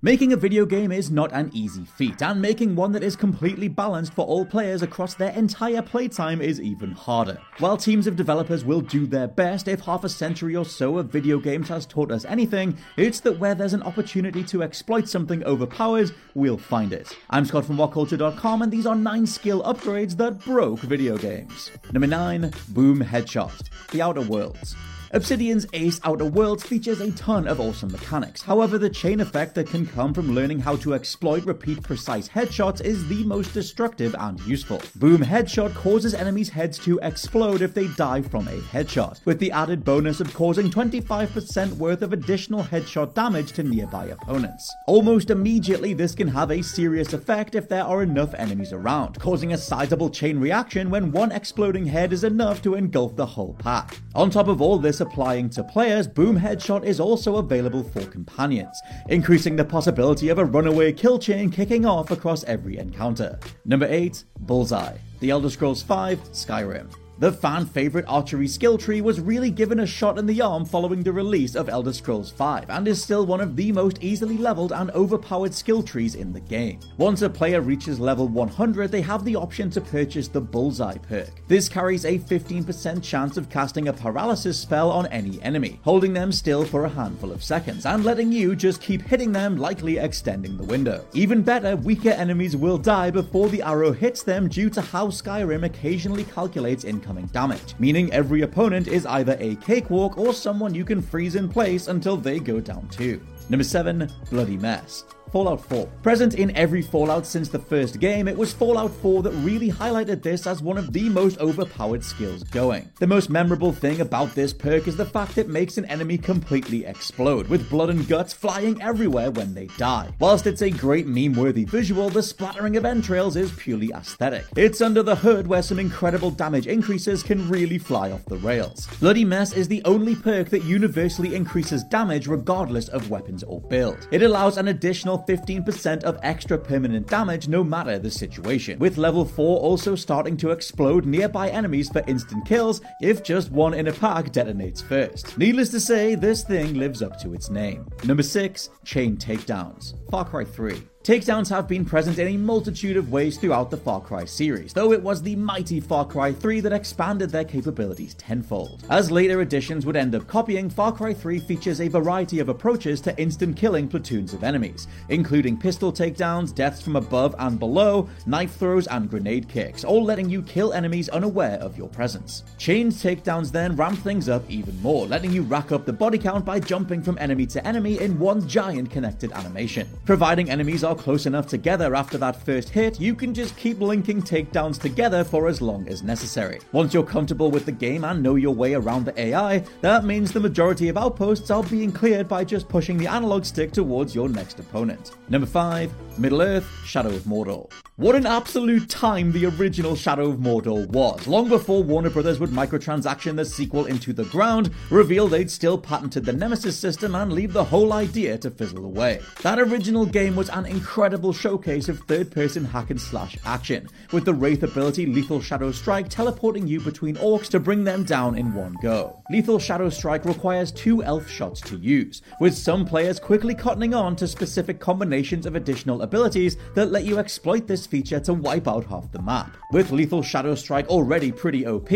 Making a video game is not an easy feat, and making one that is completely balanced for all players across their entire playtime is even harder. While teams of developers will do their best, if half a century or so of video games has taught us anything, it's that where there's an opportunity to exploit something overpowered, we'll find it. I'm Scott from WhatCulture.com, and these are 9 skill upgrades that broke video games. Number 9 Boom Headshot The Outer Worlds. Obsidian's Ace Outer Worlds features a ton of awesome mechanics. However, the chain effect that can come from learning how to exploit repeat precise headshots is the most destructive and useful. Boom Headshot causes enemies' heads to explode if they die from a headshot, with the added bonus of causing 25% worth of additional headshot damage to nearby opponents. Almost immediately, this can have a serious effect if there are enough enemies around, causing a sizable chain reaction when one exploding head is enough to engulf the whole pack. On top of all this, applying to players, Boom Headshot is also available for companions, increasing the possibility of a runaway kill chain kicking off across every encounter. Number 8 Bullseye The Elder Scrolls V Skyrim. The fan favorite archery skill tree was really given a shot in the arm following the release of Elder Scrolls V, and is still one of the most easily leveled and overpowered skill trees in the game. Once a player reaches level 100, they have the option to purchase the Bullseye perk. This carries a 15% chance of casting a paralysis spell on any enemy, holding them still for a handful of seconds, and letting you just keep hitting them, likely extending the window. Even better, weaker enemies will die before the arrow hits them due to how Skyrim occasionally calculates incoming damage, meaning every opponent is either a cakewalk or someone you can freeze in place until they go down too. Number 7 Bloody Mess. Fallout 4. Present in every Fallout since the first game, it was Fallout 4 that really highlighted this as one of the most overpowered skills going. The most memorable thing about this perk is the fact it makes an enemy completely explode, with blood and guts flying everywhere when they die. Whilst it's a great meme worthy visual, the splattering of entrails is purely aesthetic. It's under the hood where some incredible damage increases can really fly off the rails. Bloody Mess is the only perk that universally increases damage regardless of weapons or build. It allows an additional 15% of extra permanent damage no matter the situation, with level 4 also starting to explode nearby enemies for instant kills if just one in a pack detonates first. Needless to say, this thing lives up to its name. Number 6 Chain Takedowns. Far Cry 3. Takedowns have been present in a multitude of ways throughout the Far Cry series, though it was the mighty Far Cry 3 that expanded their capabilities tenfold. As later editions would end up copying, Far Cry 3 features a variety of approaches to instant killing platoons of enemies, including pistol takedowns, deaths from above and below, knife throws, and grenade kicks, all letting you kill enemies unaware of your presence. Chained takedowns then ramp things up even more, letting you rack up the body count by jumping from enemy to enemy in one giant connected animation. Providing enemies are close enough together after that first hit, you can just keep linking takedowns together for as long as necessary. Once you're comfortable with the game and know your way around the AI, that means the majority of outposts are being cleared by just pushing the analog stick towards your next opponent. Number 5, Middle Earth Shadow of Mordor. What an absolute time the original Shadow of Mordor was. Long before Warner Brothers would microtransaction the sequel into the ground, reveal they'd still patented the Nemesis system and leave the whole idea to fizzle away. That original game was an incredible showcase of third person hack and slash action, with the Wraith ability Lethal Shadow Strike teleporting you between orcs to bring them down in one go. Lethal Shadow Strike requires two elf shots to use, with some players quickly cottoning on to specific combinations of additional abilities that let you exploit this feature to wipe out half the map. With Lethal Shadow Strike already pretty OP,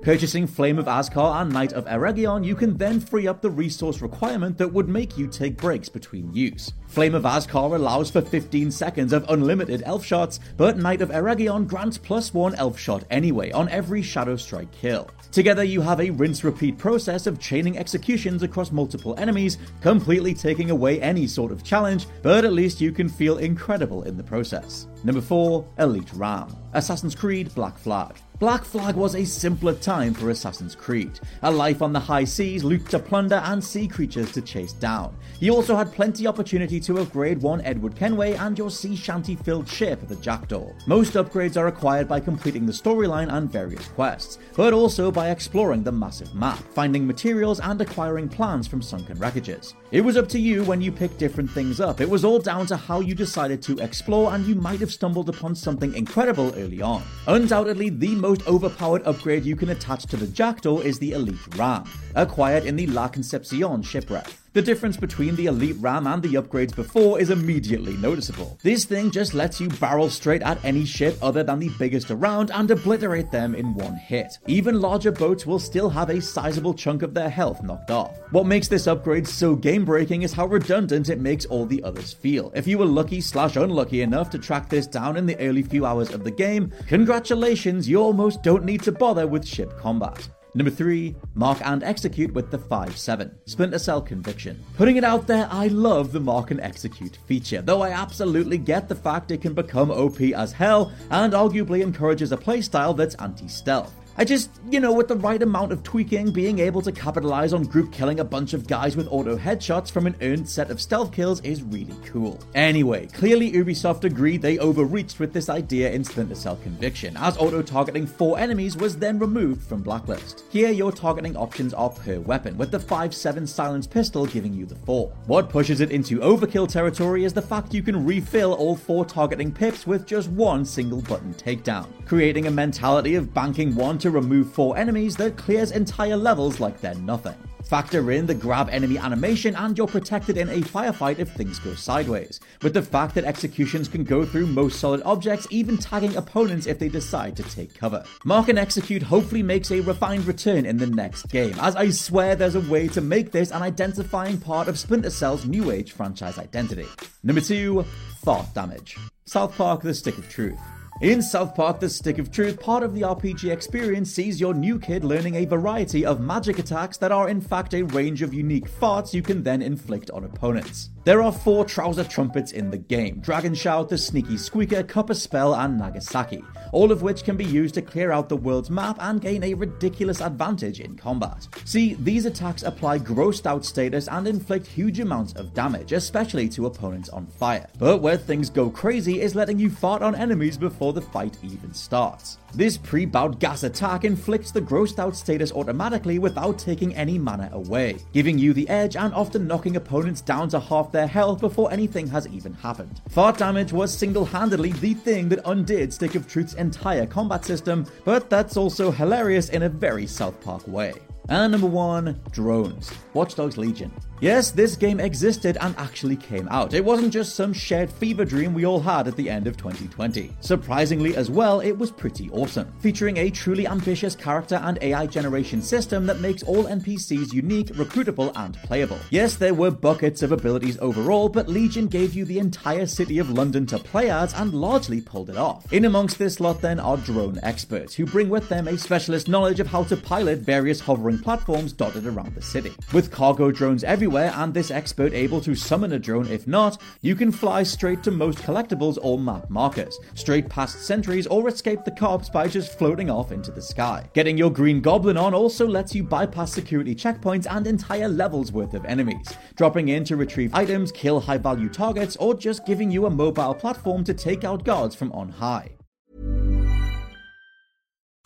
purchasing Flame of Azkar and Knight of Eregion, you can then free up the resource requirement that would make you take breaks between use. Flame of Azkar allows for 15 seconds of unlimited elf shots, but Knight of Eregion grants plus 1 elf shot anyway on every Shadow Strike kill. Together, you have a rinse repeat process of chaining executions across multiple enemies, completely taking away any sort of challenge, but at least you can feel incredible in the process. Number 4 Elite Ram Assassin's Creed Black Flag. Black Flag was a simpler time for Assassin's Creed. A life on the high seas, loot to plunder, and sea creatures to chase down. You also had plenty opportunity to upgrade one Edward Kenway and your sea shanty filled ship, the Jackdaw. Most upgrades are acquired by completing the storyline and various quests, but also by exploring the massive map, finding materials, and acquiring plans from sunken wreckages. It was up to you when you picked different things up. It was all down to how you decided to explore, and you might have stumbled upon something incredible early on. Undoubtedly, the most overpowered upgrade you can attach to the Jackdaw is the Elite Ram, acquired in the La Concepcion shipwreck. The difference between the Elite Ram and the upgrades before is immediately noticeable. This thing just lets you barrel straight at any ship other than the biggest around and obliterate them in one hit. Even larger boats will still have a sizable chunk of their health knocked off. What makes this upgrade so game breaking is how redundant it makes all the others feel. If you were lucky slash unlucky enough to track this down in the early few hours of the game, congratulations, you almost don't need to bother with ship combat. Number 3, mark and execute with the 5-7, Splinter Cell Conviction. Putting it out there, I love the mark and execute feature, though I absolutely get the fact it can become OP as hell and arguably encourages a playstyle that's anti-stealth. I just, you know, with the right amount of tweaking, being able to capitalize on group killing a bunch of guys with auto headshots from an earned set of stealth kills is really cool. Anyway, clearly Ubisoft agreed they overreached with this idea in Splinter Cell Conviction, as auto targeting four enemies was then removed from Blacklist. Here, your targeting options are per weapon, with the 5.7 silence pistol giving you the 4. What pushes it into overkill territory is the fact you can refill all four targeting pips with just one single button takedown, creating a mentality of banking one to remove four enemies that clears entire levels like they're nothing. Factor in the grab enemy animation and you're protected in a firefight if things go sideways, with the fact that executions can go through most solid objects, even tagging opponents if they decide to take cover. Mark and Execute hopefully makes a refined return in the next game, as I swear there's a way to make this an identifying part of Splinter Cell's New Age franchise identity. Number 2, Thought Damage. South Park The Stick of Truth. In South Park The Stick of Truth, part of the RPG experience sees your new kid learning a variety of magic attacks that are in fact a range of unique farts you can then inflict on opponents. There are four trouser trumpets in the game Dragon Shout, the Sneaky Squeaker, Cup-a-Spell, and Nagasaki, all of which can be used to clear out the world's map and gain a ridiculous advantage in combat. See, these attacks apply grossed out status and inflict huge amounts of damage, especially to opponents on fire. But where things go crazy is letting you fart on enemies before the fight even starts. This pre-bout gas attack inflicts the grossed out status automatically without taking any mana away, giving you the edge and often knocking opponents down to half their health before anything has even happened. Fart damage was single-handedly the thing that undid Stick of Truth's entire combat system, but that's also hilarious in a very South Park way. And number one, drones. Watch Dogs Legion. Yes, this game existed and actually came out. It wasn't just some shared fever dream we all had at the end of 2020. Surprisingly, as well, it was pretty awesome, featuring a truly ambitious character and AI generation system that makes all NPCs unique, recruitable, and playable. Yes, there were buckets of abilities overall, but Legion gave you the entire city of London to play as and largely pulled it off. In amongst this lot, then, are drone experts, who bring with them a specialist knowledge of how to pilot various hovering platforms dotted around the city. With cargo drones everywhere, and this expert able to summon a drone if not, you can fly straight to most collectibles or map markers, straight past sentries, or escape the cops by just floating off into the sky. Getting your green goblin on also lets you bypass security checkpoints and entire levels worth of enemies, dropping in to retrieve items, kill high value targets, or just giving you a mobile platform to take out guards from on high.